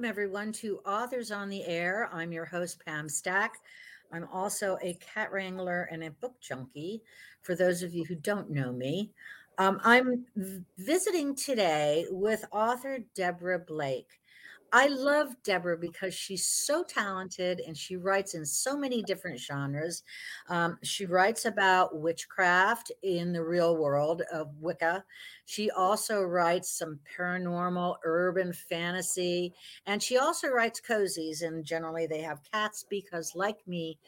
welcome everyone to Authors on the Air. I'm your host, Pam Stack. I'm also a cat wrangler and a book junkie. For those of you who don't know me, um, I'm visiting today with author Deborah Blake. I love Deborah because she's so talented and she writes in so many different genres. Um, she writes about witchcraft in the real world of Wicca. She also writes some paranormal, urban fantasy, and she also writes cozies. And generally, they have cats because, like me,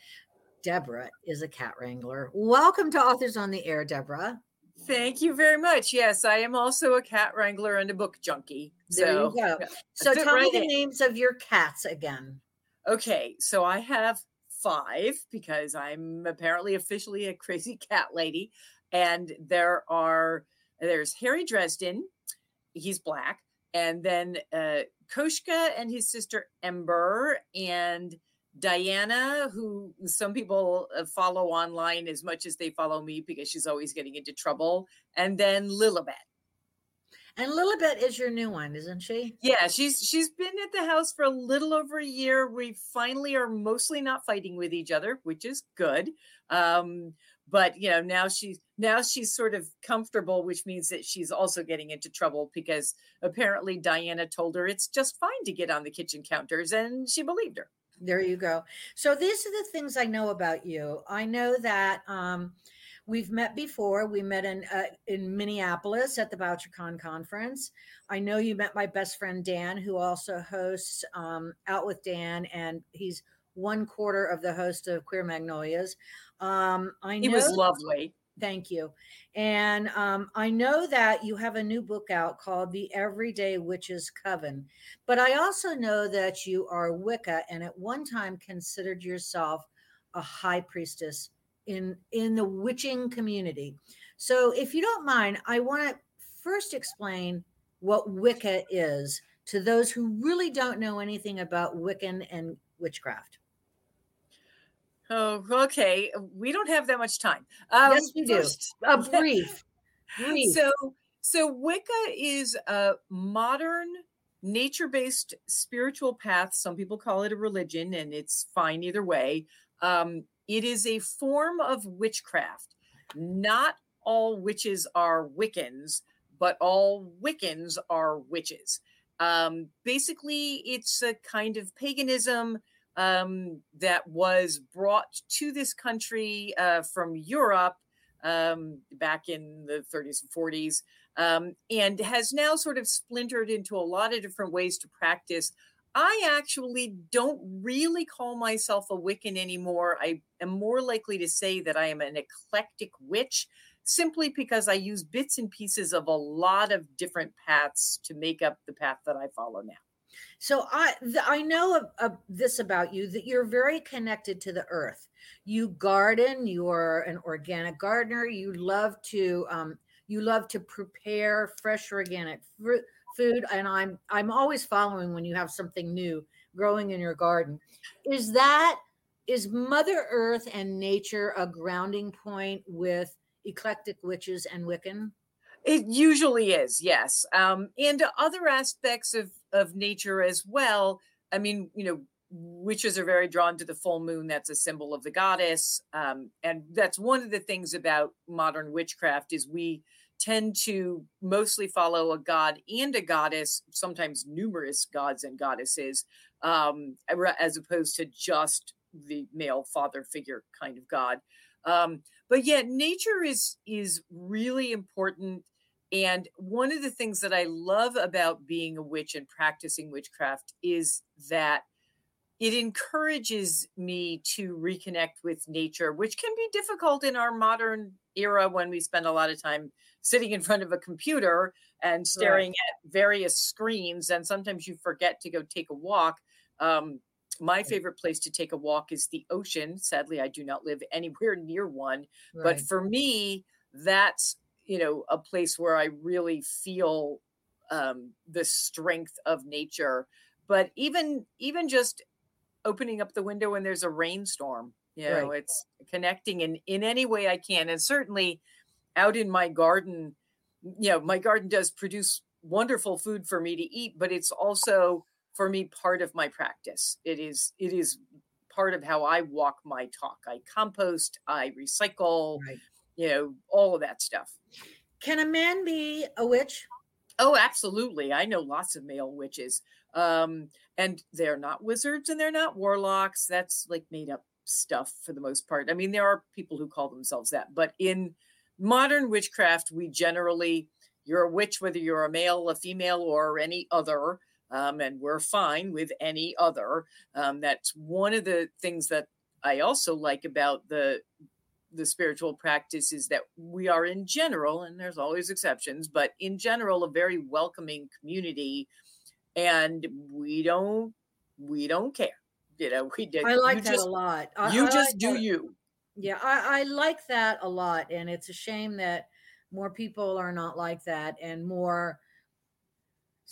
Deborah is a cat wrangler. Welcome to Authors on the Air, Deborah. Thank you very much. Yes, I am also a cat wrangler and a book junkie. There so, you go. So tell right me the in. names of your cats again. Okay, so I have five because I'm apparently officially a crazy cat lady, and there are there's Harry Dresden, he's black, and then uh, Koshka and his sister Ember, and Diana, who some people uh, follow online as much as they follow me because she's always getting into trouble, and then Lilibet. And Lilibet is your new one, isn't she? Yeah, she's she's been at the house for a little over a year. We finally are mostly not fighting with each other, which is good. Um, but you know, now she's now she's sort of comfortable, which means that she's also getting into trouble because apparently Diana told her it's just fine to get on the kitchen counters, and she believed her. There you go. So these are the things I know about you. I know that um, we've met before. We met in uh, in Minneapolis at the BoucherCon conference. I know you met my best friend Dan, who also hosts um, Out with Dan, and he's one quarter of the host of Queer Magnolias. Um, I know he was lovely. Thank you. And um, I know that you have a new book out called The Everyday Witch's Coven, but I also know that you are Wicca and at one time considered yourself a high priestess in in the witching community. So if you don't mind, I want to first explain what Wicca is to those who really don't know anything about Wiccan and witchcraft. Oh, okay. We don't have that much time. Um, yes, we do. A brief. brief. So, so Wicca is a modern nature-based spiritual path. Some people call it a religion, and it's fine either way. Um, it is a form of witchcraft. Not all witches are Wiccans, but all Wiccans are witches. Um, basically, it's a kind of paganism um, that was brought to this country uh, from Europe um, back in the 30s and 40s, um, and has now sort of splintered into a lot of different ways to practice. I actually don't really call myself a Wiccan anymore. I am more likely to say that I am an eclectic witch simply because I use bits and pieces of a lot of different paths to make up the path that I follow now. So I I know of, of this about you that you're very connected to the earth. You garden. You are an organic gardener. You love to um, you love to prepare fresh organic fruit, food, and I'm I'm always following when you have something new growing in your garden. Is that is Mother Earth and nature a grounding point with eclectic witches and Wiccan? It usually is, yes. Um, and other aspects of of nature as well. I mean, you know, witches are very drawn to the full moon. That's a symbol of the goddess, um, and that's one of the things about modern witchcraft is we tend to mostly follow a god and a goddess, sometimes numerous gods and goddesses, um, as opposed to just the male father figure kind of god. Um, but yet, nature is is really important and one of the things that I love about being a witch and practicing witchcraft is that it encourages me to reconnect with nature, which can be difficult in our modern era when we spend a lot of time sitting in front of a computer and staring right. at various screens. And sometimes you forget to go take a walk. Um, my favorite place to take a walk is the ocean. Sadly, I do not live anywhere near one. Right. But for me, that's you know a place where i really feel um, the strength of nature but even even just opening up the window when there's a rainstorm you know right. it's connecting in in any way i can and certainly out in my garden you know my garden does produce wonderful food for me to eat but it's also for me part of my practice. It is it is part of how I walk my talk. I compost, I recycle, right. You know, all of that stuff. Can a man be a witch? Oh, absolutely. I know lots of male witches. Um, and they're not wizards and they're not warlocks. That's like made up stuff for the most part. I mean, there are people who call themselves that, but in modern witchcraft, we generally, you're a witch, whether you're a male, a female, or any other. Um, and we're fine with any other. Um, that's one of the things that I also like about the the spiritual practice is that we are in general, and there's always exceptions, but in general, a very welcoming community, and we don't we don't care. You know, we did. I like that just, a lot. I, you I just like do that. you. Yeah, I, I like that a lot, and it's a shame that more people are not like that, and more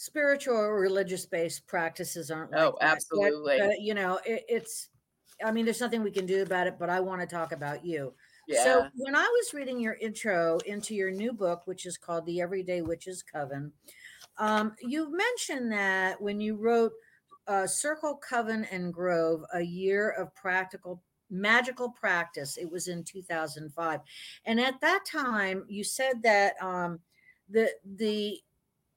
spiritual or religious based practices aren't oh, like oh absolutely but, but, you know it, it's i mean there's nothing we can do about it but i want to talk about you yeah. so when i was reading your intro into your new book which is called the everyday witches coven um, you mentioned that when you wrote uh, circle coven and grove a year of practical magical practice it was in 2005 and at that time you said that um, the the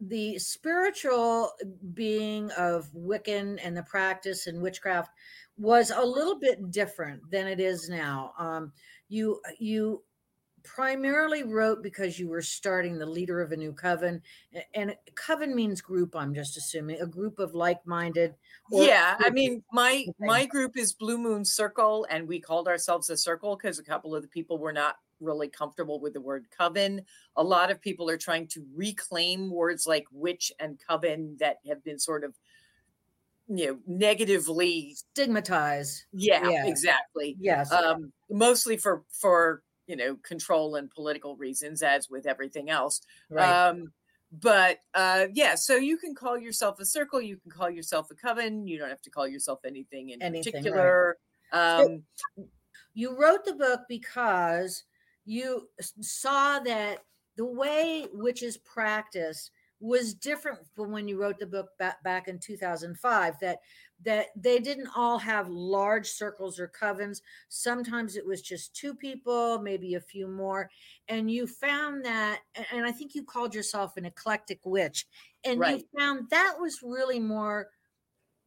the spiritual being of Wiccan and the practice and witchcraft was a little bit different than it is now. Um, you you primarily wrote because you were starting the leader of a new coven, and coven means group. I'm just assuming a group of like-minded. yeah, I mean my my group is Blue Moon Circle, and we called ourselves a circle because a couple of the people were not really comfortable with the word coven. A lot of people are trying to reclaim words like witch and coven that have been sort of you know negatively stigmatized yeah, yeah. exactly yes um mostly for for you know control and political reasons as with everything else right. um but uh yeah so you can call yourself a circle you can call yourself a coven you don't have to call yourself anything in anything, particular right. um so you wrote the book because you saw that the way witches practice was different from when you wrote the book back, back in 2005 that that they didn't all have large circles or covens sometimes it was just two people maybe a few more and you found that and i think you called yourself an eclectic witch and right. you found that was really more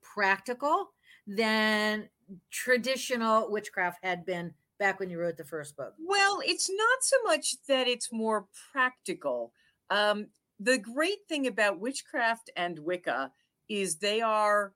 practical than traditional witchcraft had been back when you wrote the first book? Well, it's not so much that it's more practical. Um, the great thing about witchcraft and Wicca is they are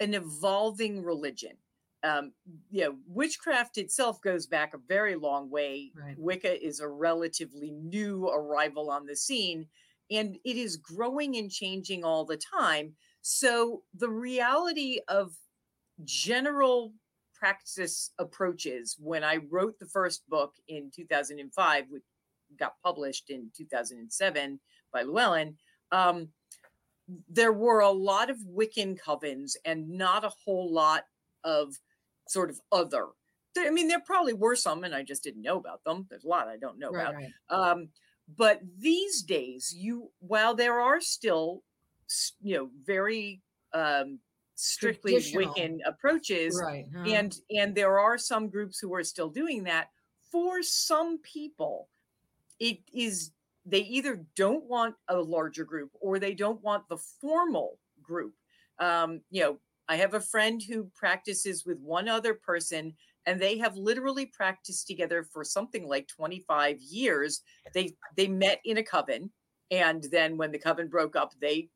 an evolving religion. Um, you know, witchcraft itself goes back a very long way. Right. Wicca is a relatively new arrival on the scene, and it is growing and changing all the time. So the reality of general practice approaches when I wrote the first book in 2005, which got published in 2007 by Llewellyn. Um, there were a lot of Wiccan covens and not a whole lot of sort of other. I mean, there probably were some, and I just didn't know about them. There's a lot I don't know right, about. Right. Um, but these days, you while there are still, you know, very um, strictly Wiccan approaches. Right. Huh. And and there are some groups who are still doing that. For some people, it is they either don't want a larger group or they don't want the formal group. Um, you know, I have a friend who practices with one other person and they have literally practiced together for something like 25 years. They they met in a coven and then when the coven broke up, they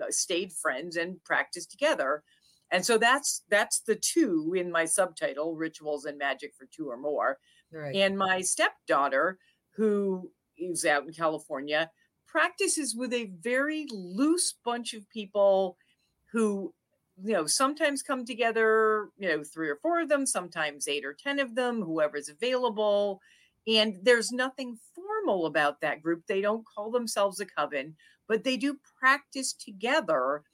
Uh, stayed friends and practiced together. And so that's that's the two in my subtitle, rituals and magic for two or more. Right. And my stepdaughter, who is out in California, practices with a very loose bunch of people who you know sometimes come together you know three or four of them sometimes eight or ten of them whoever's available and there's nothing formal about that group they don't call themselves a coven but they do practice together.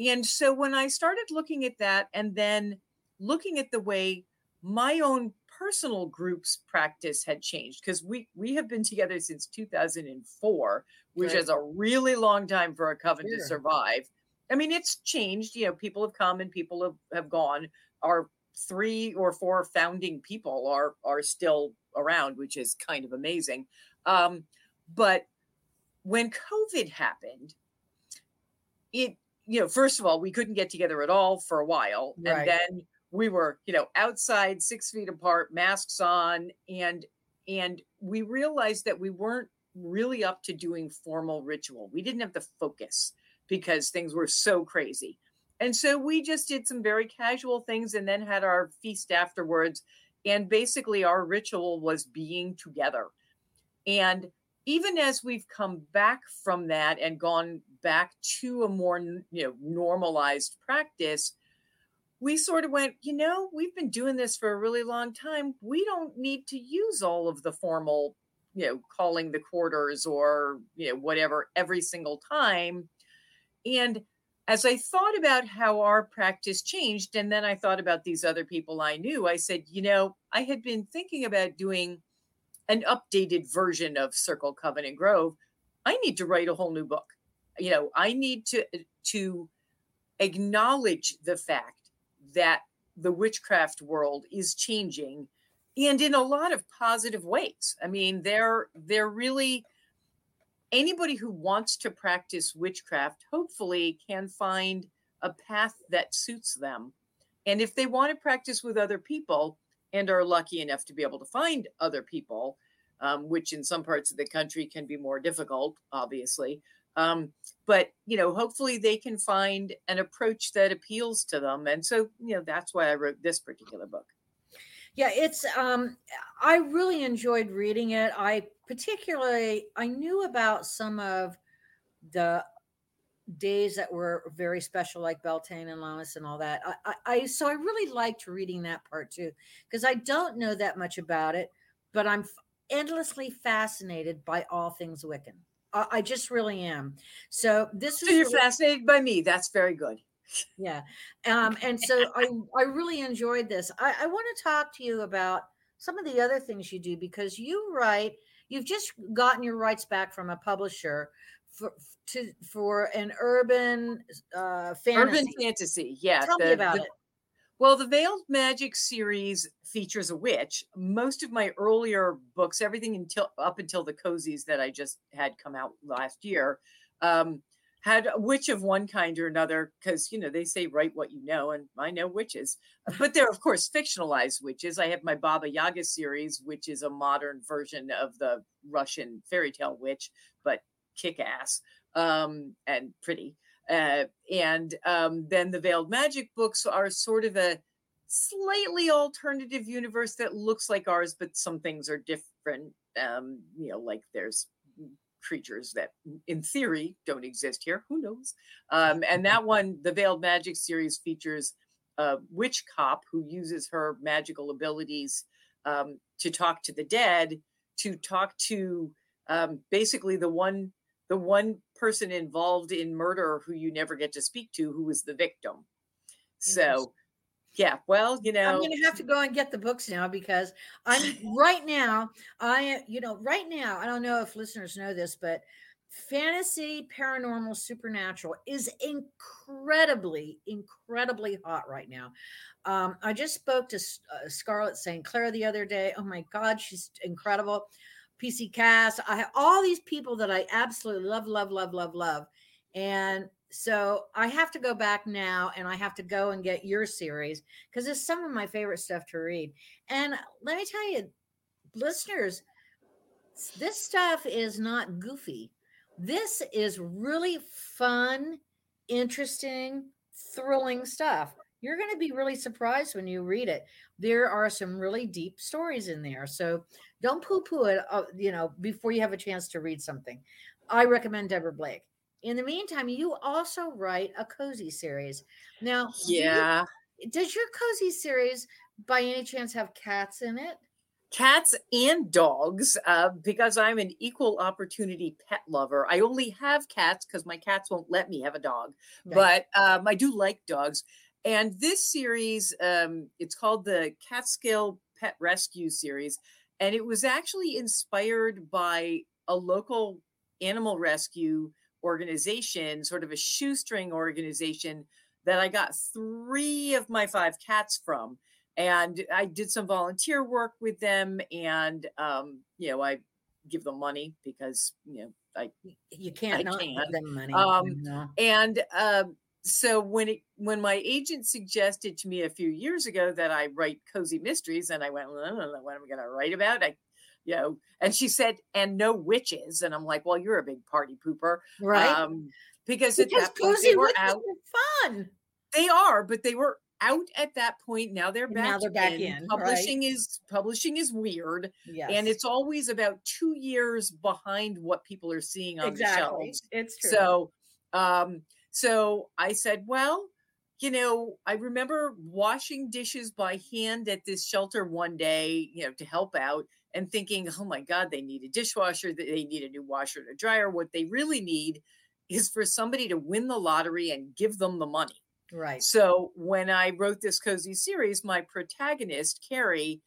And so when I started looking at that and then looking at the way my own personal groups practice had changed because we we have been together since 2004 which right. is a really long time for a coven sure. to survive I mean, it's changed. You know, people have come and people have, have gone. Our three or four founding people are are still around, which is kind of amazing. Um, but when COVID happened, it you know, first of all, we couldn't get together at all for a while, right. and then we were you know outside six feet apart, masks on, and and we realized that we weren't really up to doing formal ritual. We didn't have the focus because things were so crazy. And so we just did some very casual things and then had our feast afterwards. And basically, our ritual was being together. And even as we've come back from that and gone back to a more you know normalized practice we sort of went you know we've been doing this for a really long time we don't need to use all of the formal you know calling the quarters or you know whatever every single time and as I thought about how our practice changed, and then I thought about these other people I knew, I said, you know, I had been thinking about doing an updated version of Circle Coven and Grove. I need to write a whole new book. You know, I need to uh, to acknowledge the fact that the witchcraft world is changing and in a lot of positive ways. I mean, they're they're really anybody who wants to practice witchcraft hopefully can find a path that suits them. And if they want to practice with other people and are lucky enough to be able to find other people, um, which in some parts of the country can be more difficult, obviously. Um, but you know, hopefully they can find an approach that appeals to them. And so, you know, that's why I wrote this particular book. Yeah, it's um I really enjoyed reading it. I particularly I knew about some of the days that were very special, like Beltane and Lammas and all that. I, I, I so I really liked reading that part too, because I don't know that much about it, but I'm endlessly fascinated by all things Wiccan. I, I just really am. So this so is you're fascinated by me. That's very good yeah um, and so I, I really enjoyed this I, I want to talk to you about some of the other things you do because you write you've just gotten your rights back from a publisher for to for an urban uh fantasy. urban fantasy yeah tell the, me about the, it well the veiled magic series features a witch most of my earlier books everything until up until the cozies that i just had come out last year um, had a witch of one kind or another because you know they say write what you know and i know witches but they're of course fictionalized witches. I have my baba yaga series which is a modern version of the russian fairy tale witch but kick-ass um, and pretty uh, and um, then the veiled magic books are sort of a slightly alternative universe that looks like ours but some things are different um, you know like there's creatures that in theory don't exist here. Who knows? Um, and that one the veiled magic series features a witch cop who uses her magical abilities um, to talk to the dead to talk to um, basically the one the one person involved in murder who you never get to speak to who was the victim. So yeah well you know i'm gonna have to go and get the books now because i'm right now i you know right now i don't know if listeners know this but fantasy paranormal supernatural is incredibly incredibly hot right now. Um, i just spoke to uh, scarlett st clair the other day. Oh my god she's incredible. Pc cast i have all these people that i absolutely love love love love love and so I have to go back now and I have to go and get your series because it's some of my favorite stuff to read. And let me tell you, listeners, this stuff is not goofy. This is really fun, interesting, thrilling stuff. You're going to be really surprised when you read it. There are some really deep stories in there. So don't poo poo it, uh, you know, before you have a chance to read something. I recommend Deborah Blake in the meantime, you also write a cozy series. Now, yeah. You, does your cozy series by any chance have cats in it? Cats and dogs, uh, because I'm an equal opportunity pet lover. I only have cats because my cats won't let me have a dog, but um, I do like dogs. And this series, um, it's called the Catskill Pet Rescue Series, and it was actually inspired by a local animal rescue organization, sort of a shoestring organization that I got three of my five cats from. And I did some volunteer work with them, and um, you know, I give them money because you know I you can't I not can't. give them money. Um, know. and um, so when it when my agent suggested to me a few years ago that I write cozy mysteries, and I went, well, I don't know what am I going to write about? I, you know, and she said, and no witches, and I'm like, well, you're a big party pooper, right? Um, because at because that point they were out. fun. They are, but they were out at that point. Now they're back. now they're back in, right. Publishing is publishing is weird, Yes, and it's always about two years behind what people are seeing on the shelves. it's true. So, um, so I said, well, you know, I remember washing dishes by hand at this shelter one day, you know, to help out and thinking, oh my God, they need a dishwasher, they need a new washer and a dryer. What they really need is for somebody to win the lottery and give them the money. right, So when I wrote this cozy series, my protagonist, Carrie,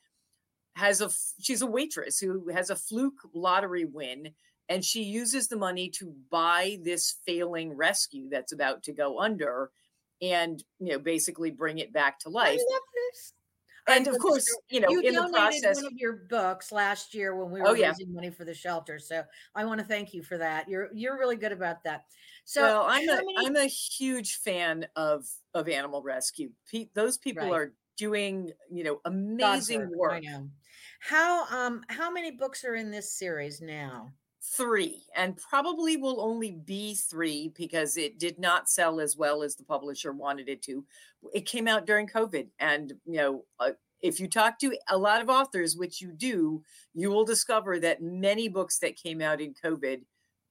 has a she's a waitress who has a fluke lottery win and she uses the money to buy this failing rescue that's about to go under and you know basically bring it back to I life and of course you know you in the process one of your books last year when we were Oh, yeah. raising money for the shelter. So I want to thank you for that. You're you're really good about that. So well i'm a many- am a huge fan of of animal rescue Pe- those people Right. are doing you know amazing work I know. How um how many books are in this series now? Three and probably will only be three because it did not sell as well as the publisher wanted it to. It came out during covid and you know uh, if you talk to a lot of authors which you do you will discover that many books that came out in covid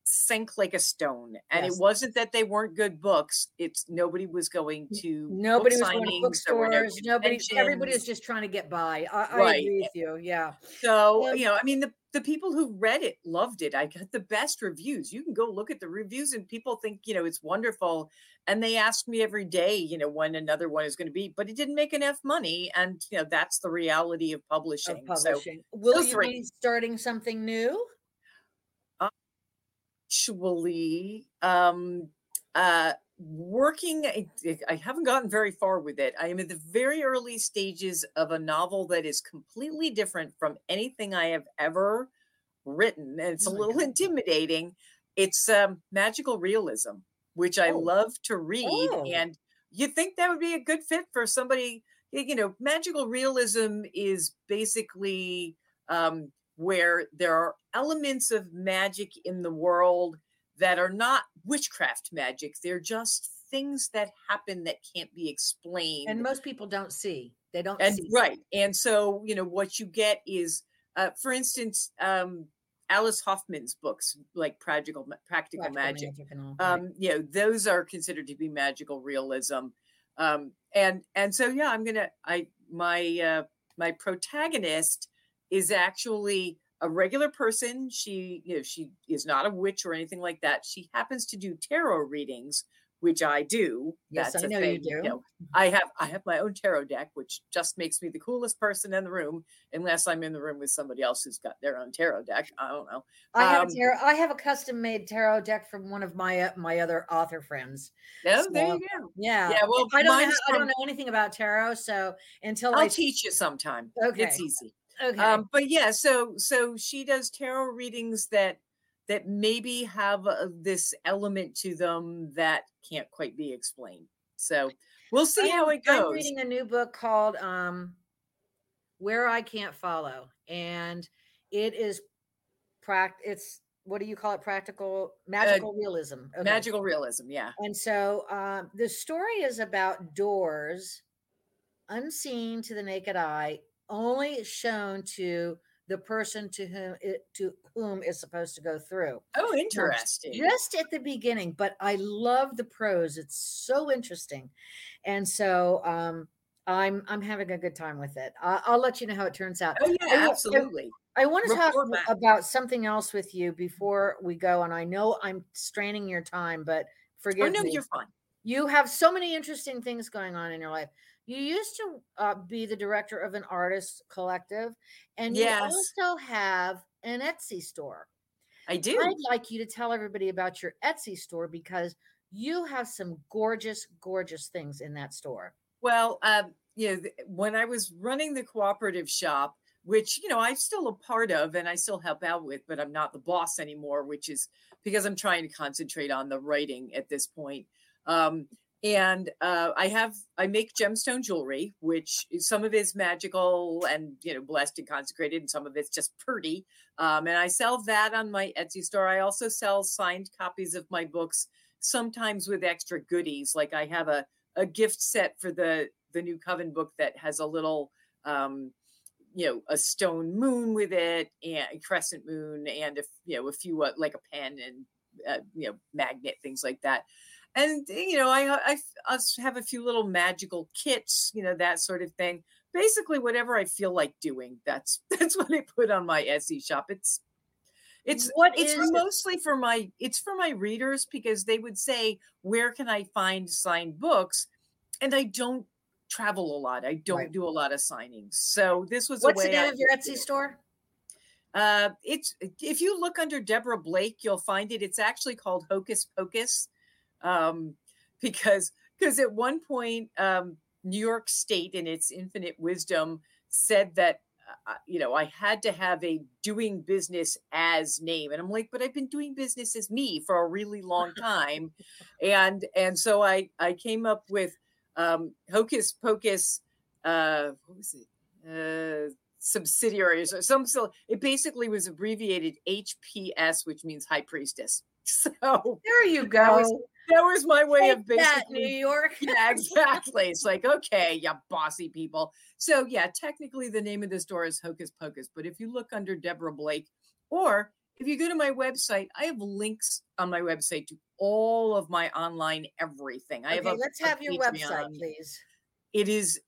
sank like a stone and Yes. it wasn't that they weren't good books it's nobody was going to book Nobody was going to bookstores. Nobody, everybody was just trying to get by. I, I agree with you. Yeah. So, Um, you know, I mean, the, the people who read it loved it. I got the best reviews. You can go look at the reviews and people think, you know, it's wonderful. And they ask me every day, you know, when another one is going to be, but it didn't make enough money. And, you know, that's the reality of publishing. Of So publishing. Will you three. be starting something new? Actually, um, uh, working, I, I haven't gotten very far with it. I am in the very early stages of a novel that is completely different from anything I have ever written. And it's Oh a little God. intimidating. It's um, magical realism, which I Oh. love to read. Oh. And you think that would be a good fit for somebody, you know, magical realism is basically um, where there are elements of magic in the world that are not witchcraft magic. They're just things that happen that can't be explained And most people don't see. They don't and see. right and so you know what you get is uh, for instance um alice hoffman's books like practical practical, Practical magic all, right. um you know those are considered to be magical realism um and and so yeah i'm gonna i my uh my protagonist is actually a regular person she you know she is not a witch or anything like that she happens to do tarot readings which i do Yes, that's I a know you thing, do. know. i have i have my own tarot deck which just makes me the coolest person in the room unless i'm in the room with somebody else who's got their own tarot deck i don't know I have um, a tarot, I have a custom made tarot deck from one of my uh, my other author friends. oh there you go Yeah. yeah well I don't know, mine's I don't know anything about tarot, so until i'll I teach you sometime Okay. it's easy okay. um but yeah so so she does tarot readings that that maybe have uh, this element to them that can't quite be explained so we'll see how it goes I'm reading a new book called um Where I Can't Follow. And it is pract it's what do you call it? Practical magical realism. Okay. magical realism yeah And so um, the story is about doors unseen to the naked eye, only shown to the person to whom it to whom is supposed to go through. oh interesting Just at the beginning, but I love the prose. It's so interesting. And so um I'm I'm having a good time with it. I, I'll let you know how it turns out. oh I yeah I- absolutely I want to talk Report back. about something else with you before we go. And I know I'm straining your time, but forgive oh no me. you're fine You have so many interesting things going on in your life. You used to uh, be the director of an artist collective, and Yes. you also have an Etsy store. I do. I'd like you to tell everybody about your Etsy store because you have some gorgeous, gorgeous things in that store. Well, um, you know, when I was running the cooperative shop, which you know I'm still a part of and I still help out with, but I'm not the boss anymore, which is because I'm trying to concentrate on the writing at this point. Um, and uh, I have I make gemstone jewelry, which some of it is magical and you know blessed and consecrated, and some of it's just pretty. Um, and I sell that on my Etsy store. I also sell signed copies of my books, sometimes with extra goodies. Like I have a a gift set for the the new Coven book that has a little um, you know a stone moon with it and a crescent moon and a you know a few uh, like a pen and uh, you know magnet things like that and you know I, I i have a few little magical kits you know that sort of thing. Basically whatever i feel like doing that's that's what i put on my etsy shop. It's it's What it's is mostly for my it's for my readers because they would say where can i find signed books? And i don't travel a lot. I don't Right. do a lot of signings. So this was What's the name of your Etsy store? Uh, it's if you look under Deborah Blake, you'll find it. It's actually called Hocus Pocus, um, because because at one point, um, New York State, in its infinite wisdom, said that uh, you know I had to have a doing business as name, and I'm like, but I've been doing business as me for a really long time, and and so I I came up with um, Hocus Pocus. Uh, what was it? Uh, subsidiaries or some so it basically was abbreviated HPS, which means high priestess. So There you go. That was my way of Take New basically York. yeah, exactly. It's like, okay, you bossy people. So yeah, technically the name of the store is Hocus Pocus, but if you look under Deborah Blake, or if you go to my website, I have links on my website to all of my online everything. I Okay, have a, let's have your Patreon. website, please. It is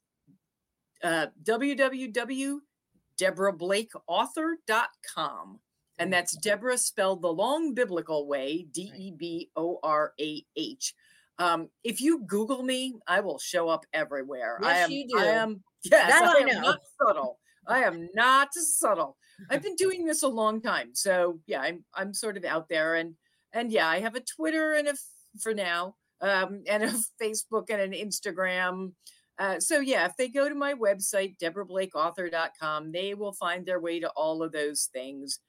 uh, www.deborahblakeauthor.com. And that's Deborah spelled the long biblical way, D E B O R A H. Um, if you Google me, I will show up everywhere. I Yes, am, you I am, yes, That I, I am not subtle. I am not subtle. I've been doing this a long time. So yeah, I'm I'm sort of out there and and yeah, I have a Twitter and a, for now, um, and a Facebook and an Instagram. Uh, so yeah, if they go to my website, deborahblakeauthor.com, they will find their way to all of those things.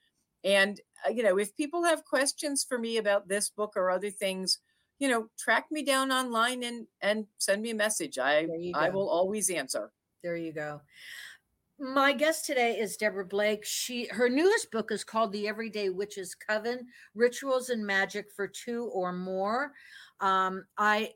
And uh, you know, if people have questions for me about this book or other things, you know, track me down online and and send me a message. I I will always answer. There you go. My guest today is Deborah Blake. She her newest book is called The Everyday Witches Coven: Rituals and Magic for Two or More. Um, I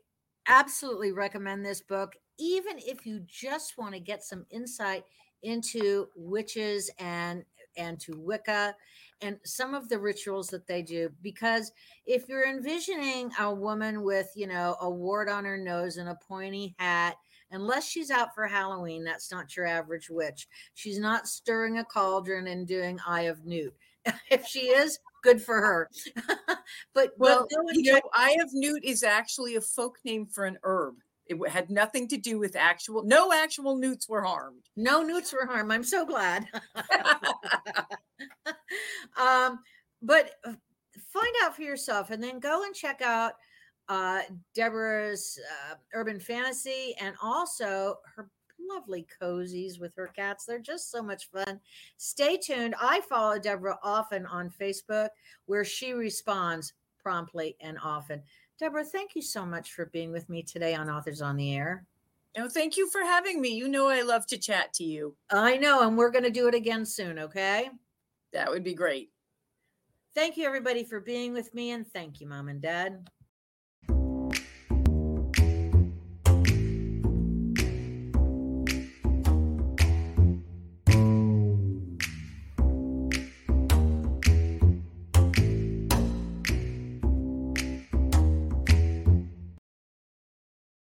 absolutely recommend this book, even if you just want to get some insight into witches and and to Wicca and some of the rituals that they do. Because if you're envisioning a woman with, you know, a wart on her nose and a pointy hat unless she's out for Halloween, that's not your average witch. She's not stirring a cauldron and doing Eye of Newt. if she is, good for her. but Well, you know, Eye of Newt is actually a folk name for an herb. It had nothing to do with actual. No actual newts were harmed. no newts were harmed. I'm so glad. um, but uh, find out for yourself and then go and check out uh, Deborah's uh, urban fantasy and also her lovely cozies with her cats. They're just so much fun. Stay tuned. I follow Deborah often on Facebook where she responds promptly and often. Deborah, thank you so much for being with me today on Authors on the Air. no, thank you for having me. You know I love to chat to you. I know, and we're going to do it again soon, okay? That would be great. Thank you, everybody, for being with me, and thank you, Mom and Dad.